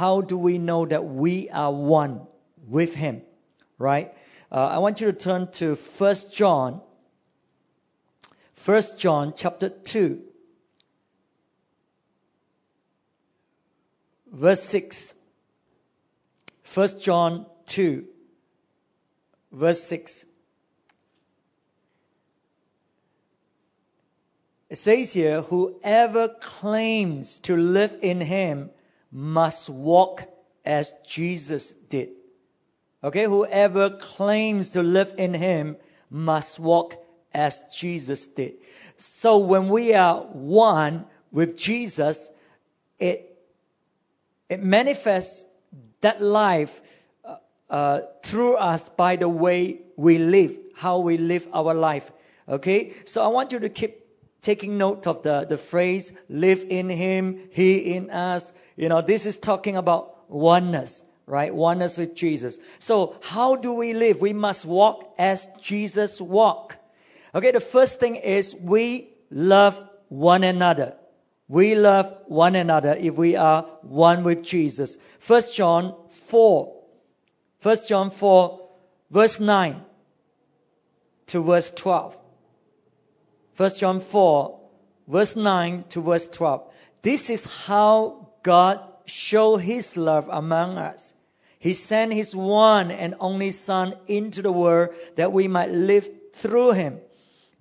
how do we know that we are one with Him? Right? Uh, I want you to turn to 1 John, 1 John chapter 2, verse 6. 1 John 2, verse 6. It says here, whoever claims to live in him must walk as Jesus did. Okay, whoever claims to live in him must walk as Jesus did. So when we are one with Jesus, it it manifests that life uh, uh, through us by the way we live, how we live our life. Okay, so I want you to keep taking note of the, the phrase live in him, he in us. You know, this is talking about oneness, right? Oneness with Jesus. So how do we live? We must walk as Jesus walked. Okay, the first thing is we love one another. We love one another if we are one with Jesus. First John 4. First John 4 verse 9 to verse 12. 1 John 4, verse 9 to verse 12. This is how God showed his love among us. He sent his one and only Son into the world that we might live through him.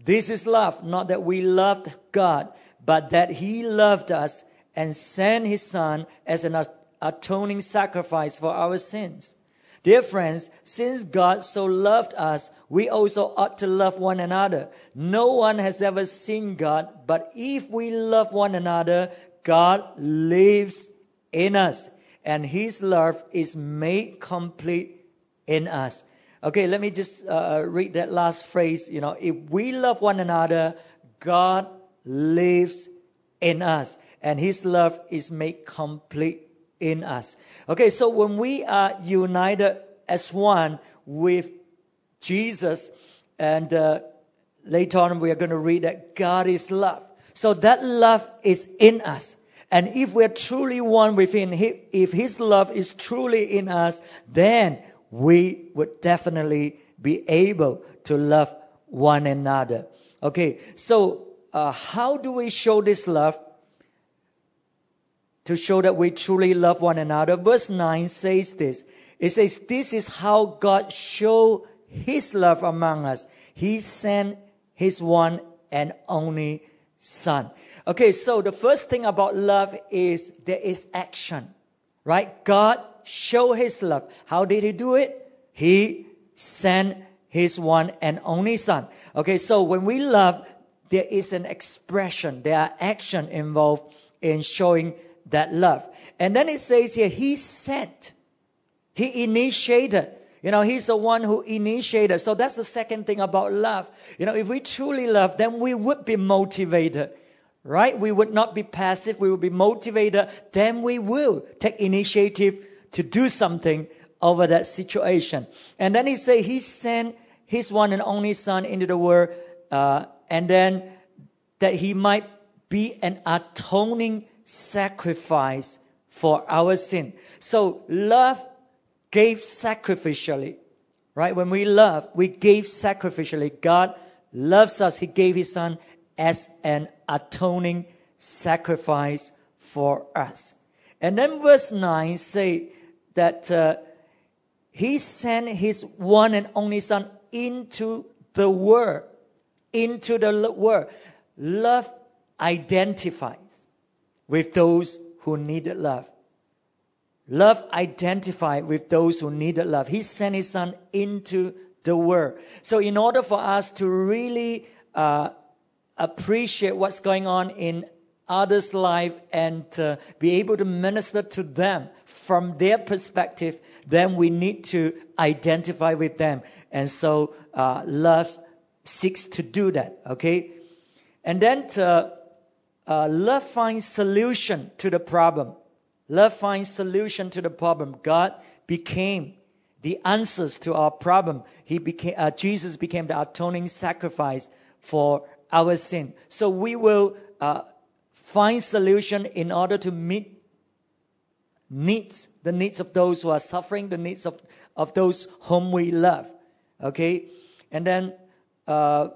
This is love, not that we loved God, but that he loved us and sent his Son as an atoning sacrifice for our sins. Dear friends, since God so loved us, we also ought to love one another. No one has ever seen God, but if we love one another, God lives in us, and His love is made complete in us. Okay, let me just uh, uh read that last phrase. You know, if we love one another, God lives in us, and His love is made complete in us. Okay, so when we are united as one with Jesus, and uh, later on we are going to read that God is love. So that love is in us. And if we're truly one with Him, if His love is truly in us, then we would definitely be able to love one another. Okay, so uh, how do we show this love? To show that we truly love one another. Verse 9 says this. It says, This is how God showed His love among us. He sent His one and only Son. Okay, so the first thing about love is there is action, right? God showed His love. How did He do it? He sent His one and only Son. Okay, so when we love, there is an expression, there are action involved in showing that love. And then it says here, He sent. He initiated. You know, He's the one who initiated. So that's the second thing about love. You know, if we truly love, then we would be motivated. Right? We would not be passive. We would be motivated. Then we will take initiative to do something over that situation. And then he say he sent his one and only son into the world, uh, and then that he might be an atoning sacrifice for our sin. So love gave sacrificially. Right? When we love, we gave sacrificially. God loves us. He gave His Son as an atoning sacrifice for us. And then verse 9 say that uh, He sent His one and only Son into the world. Into the world. Love identifies with those who needed love. Love identified with those who needed love. He sent his son into the world. So, in order for us to really uh, appreciate what's going on in others' life and uh, be able to minister to them from their perspective, then we need to identify with them. And so, uh, love seeks to do that. Okay, and then to, uh, love finds solution to the problem. Love finds solution to the problem. God became the answers to our problem. He became, uh, Jesus became the atoning sacrifice for our sin. So we will uh, find solution in order to meet needs, the needs of those who are suffering, the needs of, of those whom we love. Okay? And then, uh,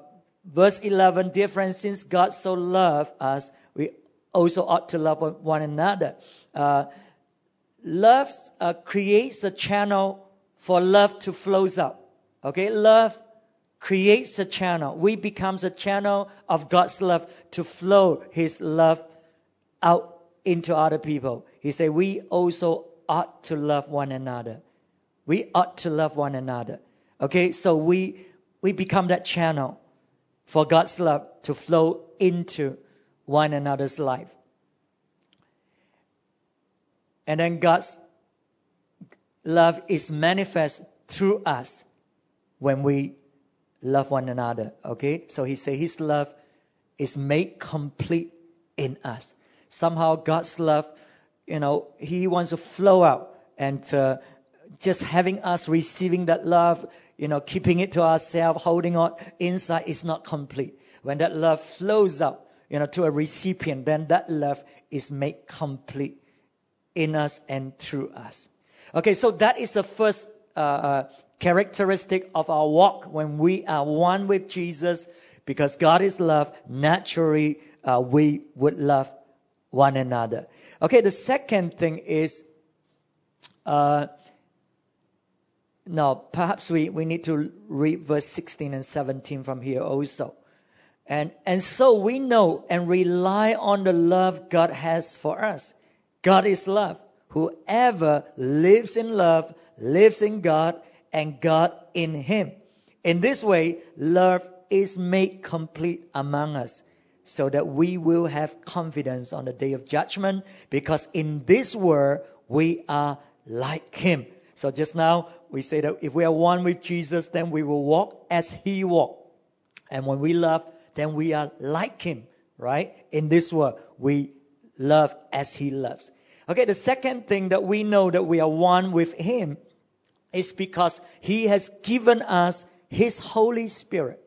verse 11, dear friends, since God so loved us, also ought to love one another. Uh, love uh, creates a channel for love to flows out. Okay? Love creates a channel. We becomes a channel of God's love to flow His love out into other people. He said, we also ought to love one another. We ought to love one another. Okay, so we we become that channel for God's love to flow into one another's life. And then God's love is manifest through us when we love one another. Okay? So he said his love is made complete in us. Somehow God's love, you know, he wants to flow out and uh, just having us receiving that love, you know, keeping it to ourselves, holding on inside is not complete. When that love flows out, you know, to a recipient, then that love is made complete in us and through us. Okay, so that is the first uh, uh, characteristic of our walk when we are one with Jesus, because God is love. Naturally, uh, we would love one another. Okay, the second thing is, uh, now perhaps we, we need to read verse 16 and 17 from here also. And, and so we know and rely on the love God has for us. God is love. Whoever lives in love lives in God and God in him. In this way, love is made complete among us so that we will have confidence on the day of judgment because in this world we are like him. So just now we say that if we are one with Jesus, then we will walk as he walked. And when we love, then we are like him, right? In this world, we love as he loves. Okay, the second thing that we know that we are one with him is because he has given us his Holy Spirit.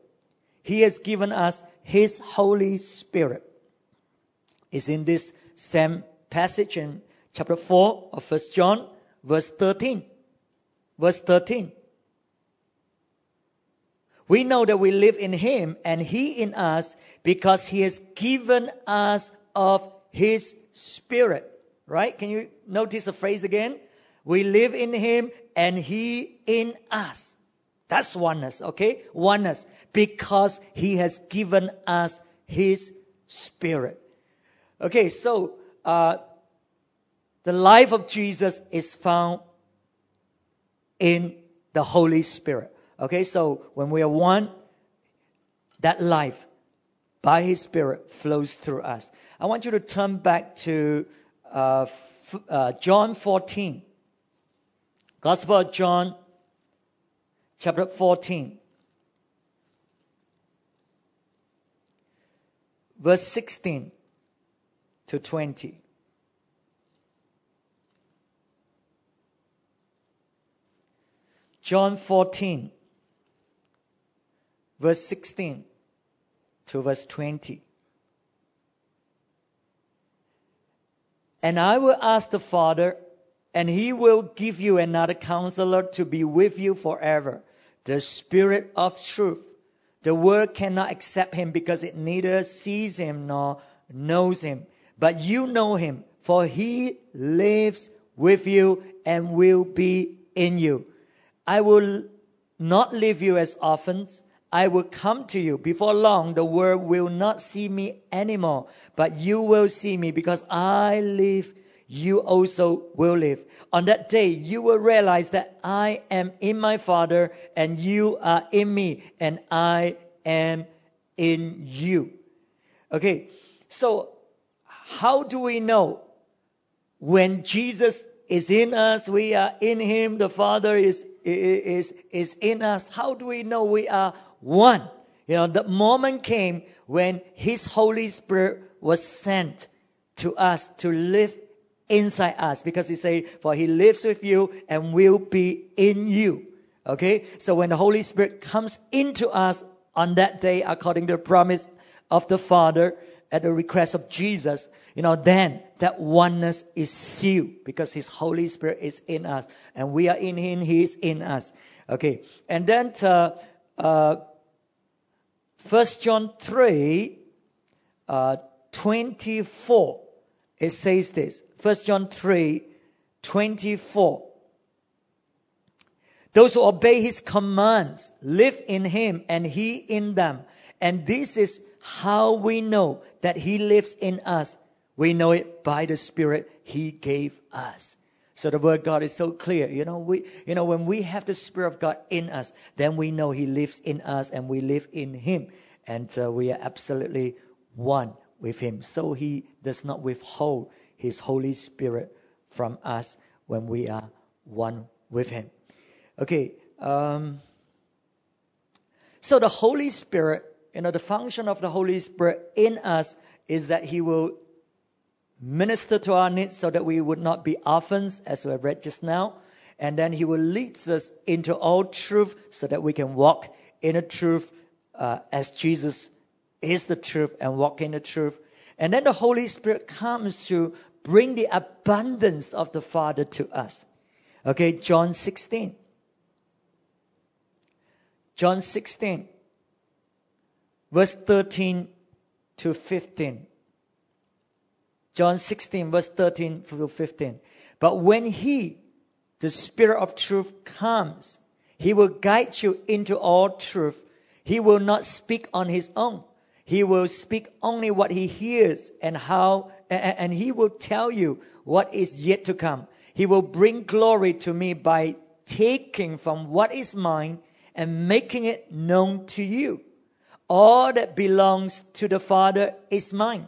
He has given us his Holy Spirit. It's in this same passage in chapter 4 of 1 John, verse 13. Verse 13. We know that we live in him and he in us because he has given us of his spirit. Right? Can you notice the phrase again? We live in him and he in us. That's oneness, okay? Oneness. Because he has given us his spirit. Okay, so uh, the life of Jesus is found in the Holy Spirit. Okay, so when we are one, that life by His Spirit flows through us. I want you to turn back to uh, uh, John 14. Gospel of John, chapter 14. Verse 16 to 20. John 14, verse 16 to verse 20. And I will ask the Father, and he will give you another counselor to be with you forever, the Spirit of truth. The world cannot accept him because it neither sees him nor knows him. But you know him, for he lives with you and will be in you. I will not leave you as orphans. I will come to you. Before long, the world will not see me anymore, but you will see me because I live. You also will live. On that day, you will realize that I am in my Father and you are in me and I am in you. Okay. So how do we know when Jesus is in us, we are in him, the Father is is, is in us. How do we know we are one? You know, the moment came when His Holy Spirit was sent to us to live inside us because He say, for He lives with you and will be in you. Okay? So when the Holy Spirit comes into us on that day, according to the promise of the Father, at the request of Jesus, you know, then that oneness is sealed because His Holy Spirit is in us and we are in Him, He is in us. Okay. And then, uh, uh, 1 John 3, uh, 24, it says this. 1 John 3, 24. Those who obey his commands live in him and he in them. And this is how we know that he lives in us. We know it by the Spirit he gave us. So the word God is so clear. You know, we, you know, when we have the Spirit of God in us, then we know he lives in us and we live in him. And uh, we are absolutely one with him. So he does not withhold his Holy Spirit from us when we are one with him. Okay. Um, so the Holy Spirit, you know, the function of the Holy Spirit in us is that He will minister to our needs so that we would not be orphans, as we have read just now. And then He will lead us into all truth so that we can walk in the truth uh, as Jesus is the truth and walk in the truth. And then the Holy Spirit comes to bring the abundance of the Father to us. Okay, John 16. John 16, verse 13 to 15. John 16, verse 13 to 15. But when He, the Spirit of truth, comes, He will guide you into all truth. He will not speak on His own. He will speak only what He hears and how, and He will tell you what is yet to come. He will bring glory to me by taking from what is mine and making it known to you. All that belongs to the Father is mine.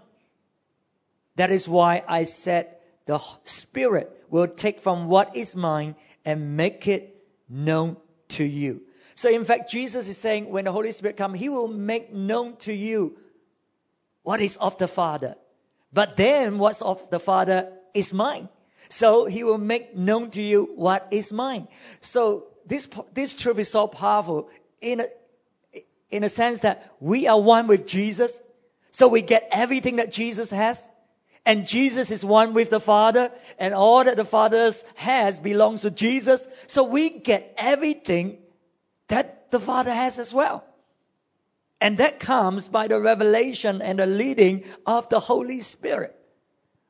That is why I said the Spirit will take from what is mine and make it known to you. So in fact, Jesus is saying when the Holy Spirit comes, He will make known to you what is of the Father. But then what's of the Father is mine. So He will make known to you what is mine. So this, this truth is so powerful in a, in a sense that we are one with Jesus. So we get everything that Jesus has. And Jesus is one with the Father. And all that the Father has belongs to Jesus. So we get everything that the Father has as well. And that comes by the revelation and the leading of the Holy Spirit.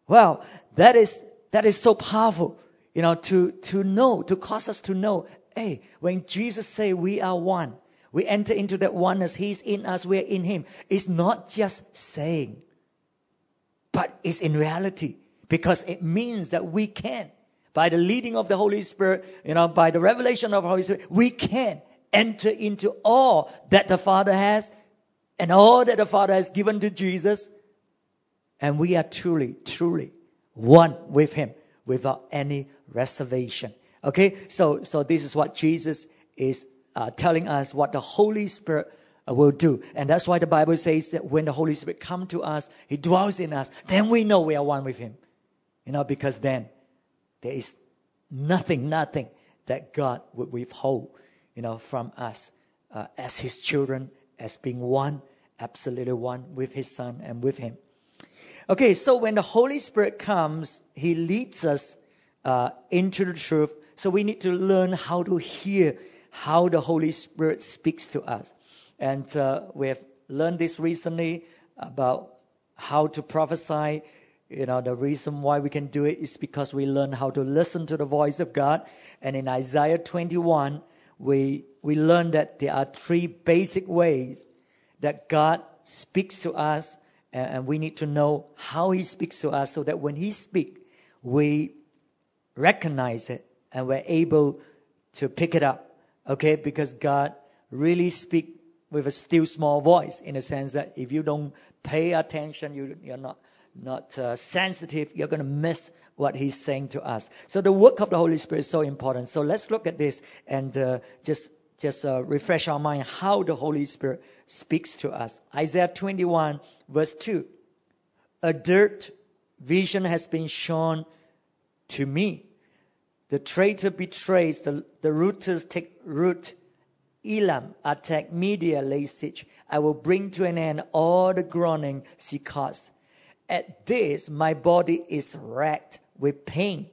Well, that is, that is so powerful, you know, to, to know, to cause us to know Hey, when Jesus say we are one, we enter into that oneness. He's in us, we're in Him. It's not just saying, but it's in reality because it means that we can, by the leading of the Holy Spirit, you know, by the revelation of the Holy Spirit, we can enter into all that the Father has and all that the Father has given to Jesus. And we are truly, truly one with Him without any reservation. Okay, so so this is what Jesus is uh, telling us what the Holy Spirit will do, and that's why the Bible says that when the Holy Spirit comes to us, He dwells in us. Then we know we are one with Him, you know, because then there is nothing, nothing that God would withhold, you know, from us uh, as His children, as being one, absolutely one with His Son and with Him. Okay, so when the Holy Spirit comes, He leads us uh, into the truth so we need to learn how to hear how the Holy Spirit speaks to us. And uh, we have learned this recently about how to prophesy. You know, the reason why we can do it is because we learn how to listen to the voice of God. And in Isaiah 21, we, we learn that there are three basic ways that God speaks to us. And we need to know how He speaks to us so that when He speaks, we recognize it and we're able to pick it up. Okay, because God really speak with a still small voice in the sense that if you don't pay attention, you, you're not not uh, sensitive, you're going to miss what He's saying to us. So the work of the Holy Spirit is so important. So let's look at this and uh, just just uh, refresh our mind how the Holy Spirit speaks to us. Isaiah 21 verse 2. A dirt vision has been shown to me the traitor betrays, the, the rooters take root Elam attack Media lay siege. I will bring to an end all the groaning she caused. At this, my body is racked with pain.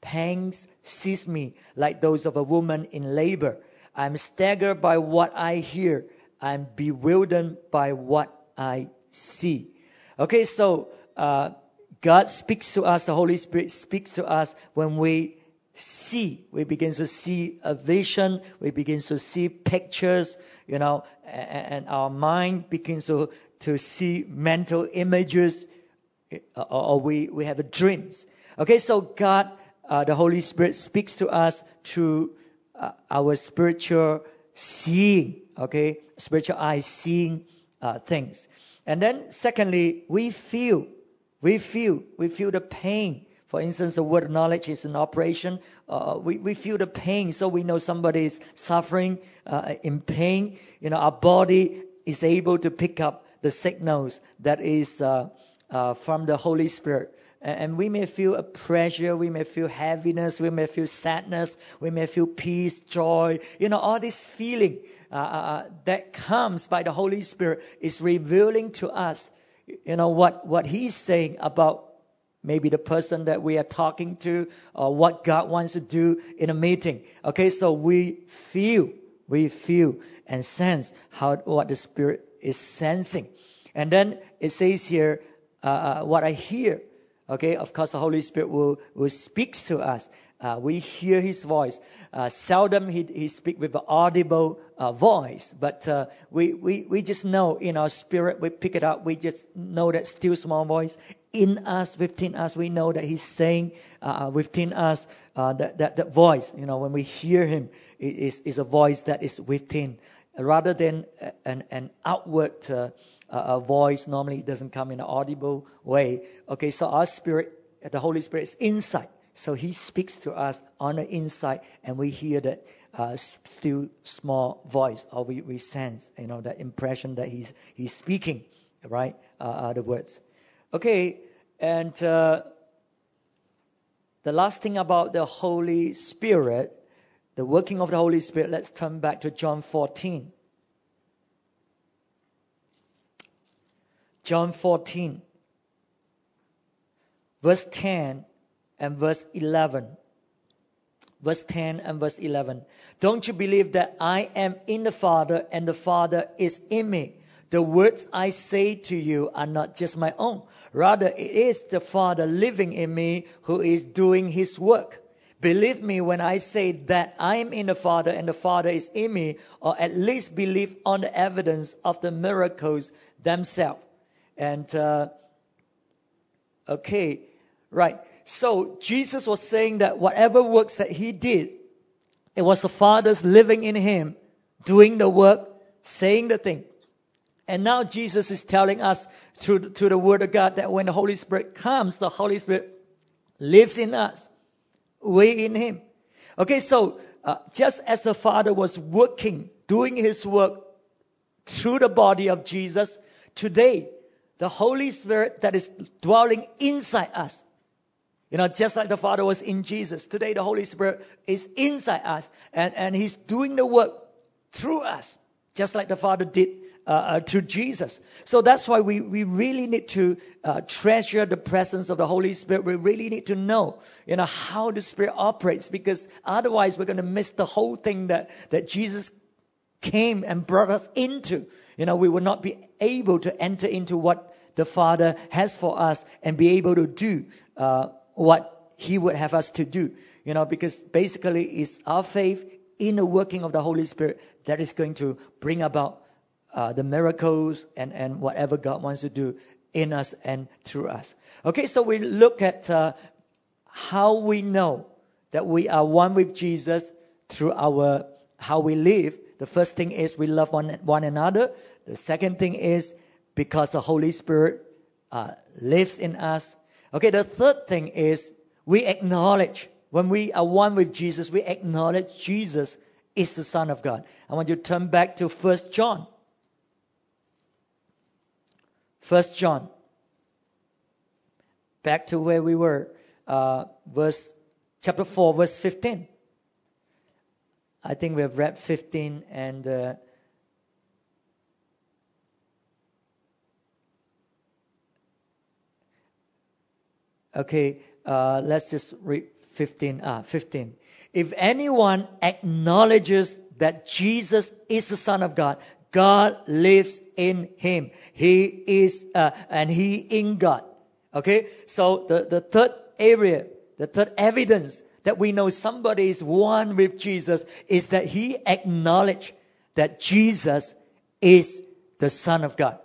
Pangs seize me like those of a woman in labor. I'm staggered by what I hear. I'm bewildered by what I see. Okay, so uh, God speaks to us. The Holy Spirit speaks to us when we see. We begin to see a vision. We begin to see pictures, you know, and, our mind begins to, to see mental images, uh, or we, we have dreams. Okay, so God, uh, the Holy Spirit speaks to us through uh, our spiritual seeing, okay, spiritual eyes seeing uh, things. And then secondly, we feel, we feel, we feel the pain for instance, the word knowledge is an operation. Uh, we, we feel the pain, so we know somebody is suffering uh, in pain. You know, our body is able to pick up the signals that is uh, uh from the Holy Spirit. And we may feel a pressure, we may feel heaviness, we may feel sadness, we may feel peace, joy. You know, all this feeling uh, uh, that comes by the Holy Spirit is revealing to us, you know, what, what He's saying about maybe the person that we are talking to, or what God wants to do in a meeting. Okay, so we feel, we feel and sense how what the Spirit is sensing. And then it says here, uh, uh what I hear. Okay, of course, the Holy Spirit will, will speaks to us. Uh, we hear his voice. Uh, seldom he, he speak with an audible uh, voice, but uh, we, we, we just know in our spirit, we pick it up. We just know that still small voice in us, within us. We know that he's saying uh, uh, within us that, that, that voice, you know, when we hear him, it is, is a voice that is within. Rather than an, an outward a voice, normally it doesn't come in an audible way. Okay, so our spirit, the Holy Spirit is inside so he speaks to us on the inside, and we hear that uh, still small voice, or we, we sense, you know, that impression that he's he's speaking, right? Uh, uh, the words. Okay, and uh, the last thing about the Holy Spirit, the working of the Holy Spirit. Let's turn back to John 14. John 14, verse 10 and verse 11. Verse 10 and verse 11. Don't you believe that I am in the Father and the Father is in me? The words I say to you are not just my own. Rather, it is the Father living in me who is doing his work. Believe me when I say that I am in the Father and the Father is in me, or at least believe on the evidence of the miracles themselves. And, uh, okay, right. So Jesus was saying that whatever works that he did, it was the Father's living in him, doing the work, saying the thing. And now Jesus is telling us through, through the Word of God that when the Holy Spirit comes, the Holy Spirit lives in us, we in Him. Okay, so uh, just as the Father was working, doing His work through the body of Jesus, today the Holy Spirit that is dwelling inside us you know, just like the Father was in Jesus, today the Holy Spirit is inside us and, and He's doing the work through us, just like the Father did uh, uh, through Jesus. So that's why we, we really need to uh, treasure the presence of the Holy Spirit. We really need to know, you know, how the Spirit operates because otherwise we're going to miss the whole thing that, that Jesus came and brought us into. You know, we will not be able to enter into what the Father has for us and be able to do uh, what He would have us to do. You know, because basically it's our faith in the working of the Holy Spirit that is going to bring about uh, the miracles and, and whatever God wants to do in us and through us. Okay, so we look at uh, how we know that we are one with Jesus through our how we live. The first thing is we love one, one another. The second thing is because the Holy Spirit uh, lives in us Okay, the third thing is we acknowledge when we are one with Jesus, we acknowledge Jesus is the Son of God. I want you to turn back to First John. First John. Back to where we were, uh, verse chapter four, verse fifteen. I think we have read 15 and uh, okay, uh, let's just read 15. Ah, 15. If anyone acknowledges that Jesus is the Son of God, God lives in him. He is, uh, and he in God. Okay? So the, the third area, the third evidence that we know somebody is one with Jesus is that he acknowledged that Jesus is the Son of God.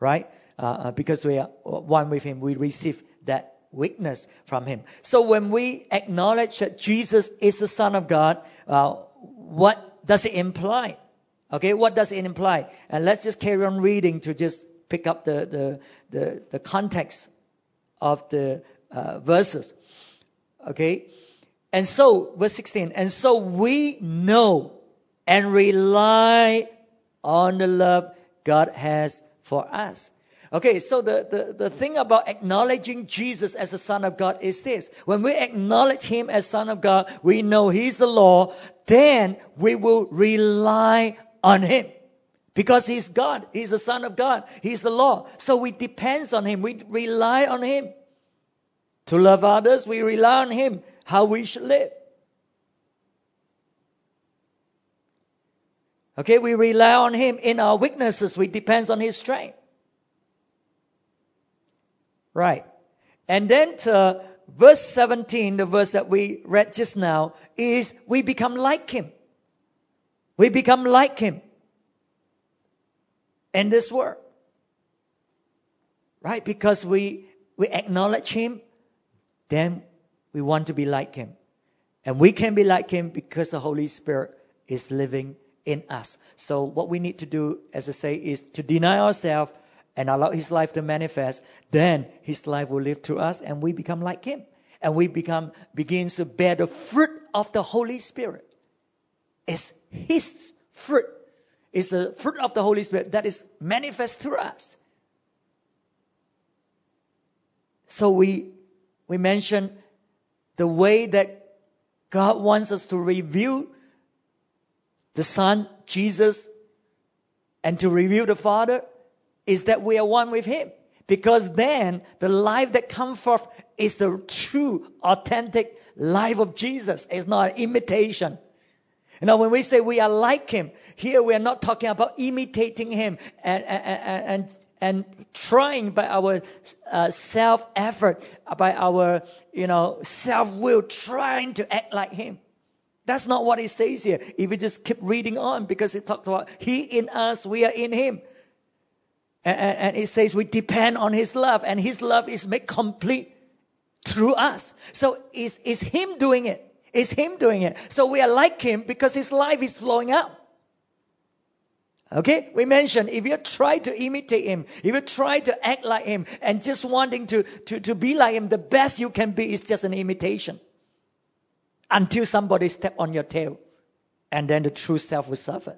Right? Uh, uh because we are one with him, we receive that witness from him. So when we acknowledge that Jesus is the Son of God, uh, what does it imply? Okay, what does it imply? And let's just carry on reading to just pick up the, the, the, the context of the uh, verses. Okay, and so, verse 16, and so we know and rely on the love God has for us. Okay, so the, the, the thing about acknowledging Jesus as the Son of God is this. When we acknowledge Him as Son of God, we know He's the law, then we will rely on Him. Because He's God. He's the Son of God. He's the law. So we depend on Him. We rely on Him. To love others, we rely on Him, how we should live. Okay, we rely on Him in our weaknesses. We depend on His strength. Right. And then verse 17, the verse that we read just now, is we become like Him. We become like Him in this world. Right? Because we, we acknowledge Him, then we want to be like Him. And we can be like Him because the Holy Spirit is living in us. So what we need to do, as I say, is to deny ourselves and allow His life to manifest, then His life will live through us and we become like Him. And we become, begins to bear the fruit of the Holy Spirit. It's His fruit. is the fruit of the Holy Spirit that is manifest through us. So we, we mentioned the way that God wants us to reveal the Son, Jesus, and to reveal the Father is that we are one with Him. Because then the life that comes forth is the true, authentic life of Jesus. It's not an imitation. Know, when we say we are like Him, here we are not talking about imitating Him and, and, and, and trying by our uh, self effort, by our, you know, self will, trying to act like Him. That's not what it says here. If we just keep reading on, because it talks about He in us, we are in Him. And, and it says we depend on His love, and His love is made complete through us. So it's, it's Him doing it. It's Him doing it. So we are like Him because His life is flowing out. Okay, we mentioned if you try to imitate him, if you try to act like him and just wanting to, to, to be like him, the best you can be is just an imitation. Until somebody step on your tail. And then the true self will suffer.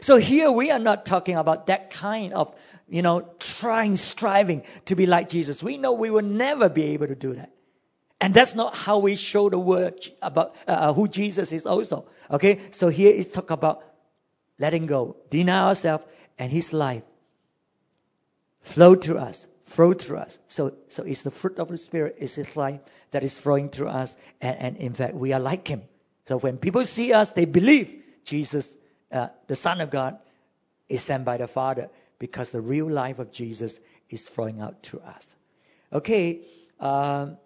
So here we are not talking about that kind of you know, trying, striving to be like Jesus. We know we will never be able to do that. And that's not how we show the word about uh, uh, who Jesus is also. Okay? So here is talk about letting go, deny ourselves, and his life flow through us, flow through us. So, so it's the fruit of the Spirit, it's his life that is flowing through us. And, and in fact, we are like him. So when people see us, they believe Jesus, uh, the Son of God, is sent by the Father because the real life of Jesus is flowing out to us. Okay, um,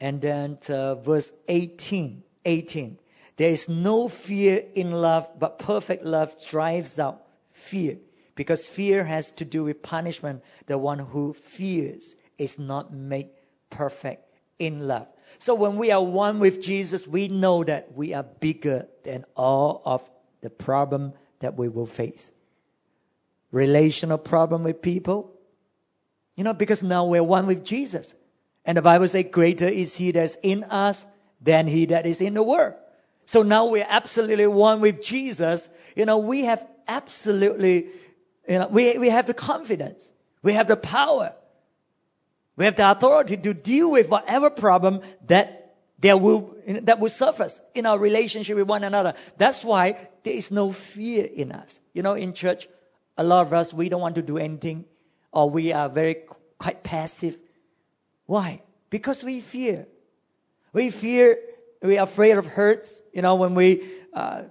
and then uh, verse 18. 18. There is no fear in love, but perfect love drives out fear. Because fear has to do with punishment. The one who fears is not made perfect in love. So when we are one with Jesus, we know that we are bigger than all of the problem that we will face relational problem with people. You know, because now we're one with Jesus. And the Bible says, greater is he that's in us than he that is in the world. So now we're absolutely one with Jesus. You know, we have absolutely, you know, we, we have the confidence. We have the power. We have the authority to deal with whatever problem that there will, that will surface in our relationship with one another. That's why there is no fear in us. You know, in church, a lot of us, we don't want to do anything or we are very quite passive. Why? Because we fear. We fear, we are afraid of hurts. You know, when we uh,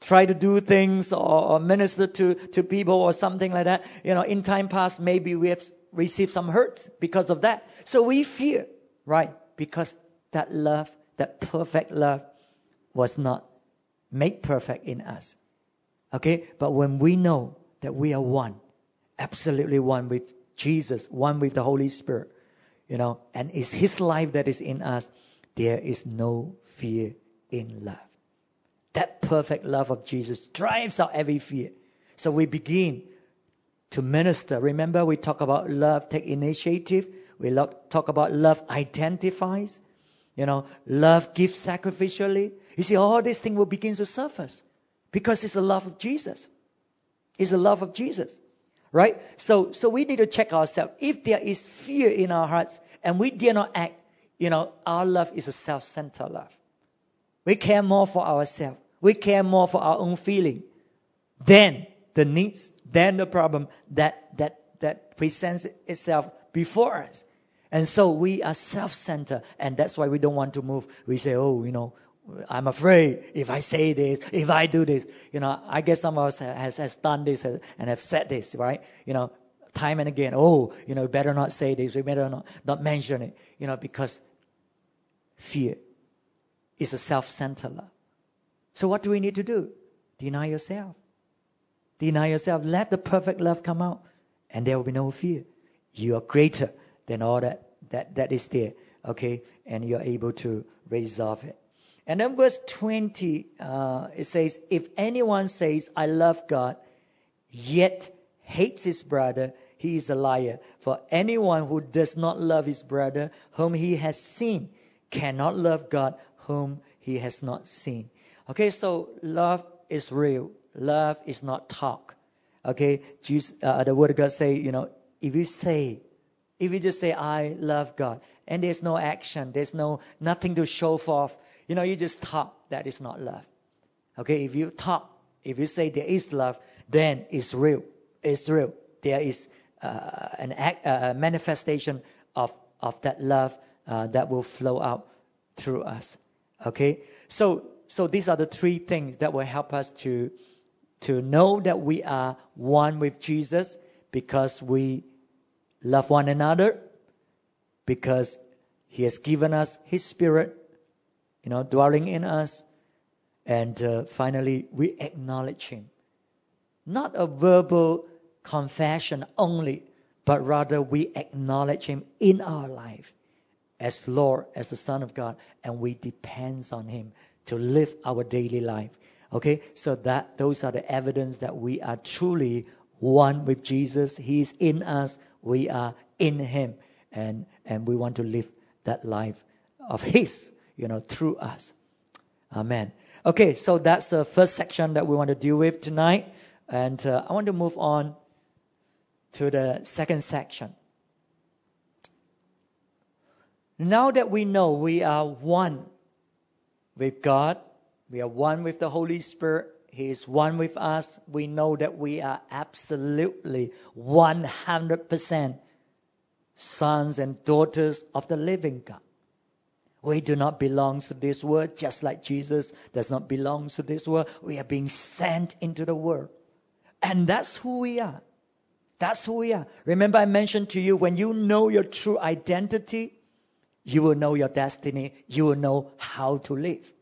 try to do things or, or minister to, to people or something like that, you know, in time past, maybe we have received some hurts because of that. So we fear, right? Because that love, that perfect love, was not made perfect in us. Okay? But when we know that we are one, absolutely one with Jesus, one with the Holy Spirit, you know, and it's His life that is in us, there is no fear in love. That perfect love of Jesus drives out every fear. So we begin to minister. Remember, we talk about love, take initiative. We talk about love identifies. You know, love gives sacrificially. You see, all these things will begin to surface because it's the love of Jesus. It's the love of Jesus. Right? So, so we need to check ourselves. If there is fear in our hearts and we dare not act, you know, our love is a self-centered love. We care more for ourselves. We care more for our own feeling than the needs, than the problem that, that, that presents itself before us. And so we are self-centered, and that's why we don't want to move. We say, oh, you know, I'm afraid if I say this, if I do this, you know, I guess some of us has, has done this uh, and have said this, right? You know, time and again, oh, you know, better not say this, we better not, not mention it, you know, because fear is a self-centered love. So what do we need to do? Deny yourself. Deny yourself. Let the perfect love come out, and there will be no fear. You are greater than all that, that, that is there. Okay? And you're able to resolve it. And then verse 20, uh, it says, If anyone says, I love God, yet hates his brother, he is a liar. For anyone who does not love his brother, whom he has seen, cannot love God, whom he has not seen. Okay, so love is real. Love is not talk. Okay, Jesus, uh, the word of God say, you know, if you say if you just say, I love God, and there's no action, there's no nothing to show forth, you know, you just talk, that is not love. Okay, if you talk, if you say there is love, then it's real. It's real. There is uh, an act, uh, manifestation of, of that love uh, that will flow out through us. Okay, so so these are the three things that will help us to to know that we are one with Jesus because we love one another because He has given us His Spirit, you know, dwelling in us. And uh, finally, we acknowledge Him. Not a verbal confession only, but rather we acknowledge Him in our life as Lord, as the Son of God, and we depend on Him to live our daily life. Okay, so that those are the evidence that we are truly one with Jesus. He is in us we are in Him, and and we want to live that life of His, you know, through us. Amen. Okay, so that's the first section that we want to deal with tonight, and uh, I want to move on to the second section. Now that we know we are one with God, we are one with the Holy Spirit, he is one with us. We know that we are absolutely 100% sons and daughters of the living God. We do not belong to this world, just like Jesus does not belong to this world. We are being sent into the world. And that's who we are. That's who we are. Remember, I mentioned to you when you know your true identity, you will know your destiny, you will know how to live.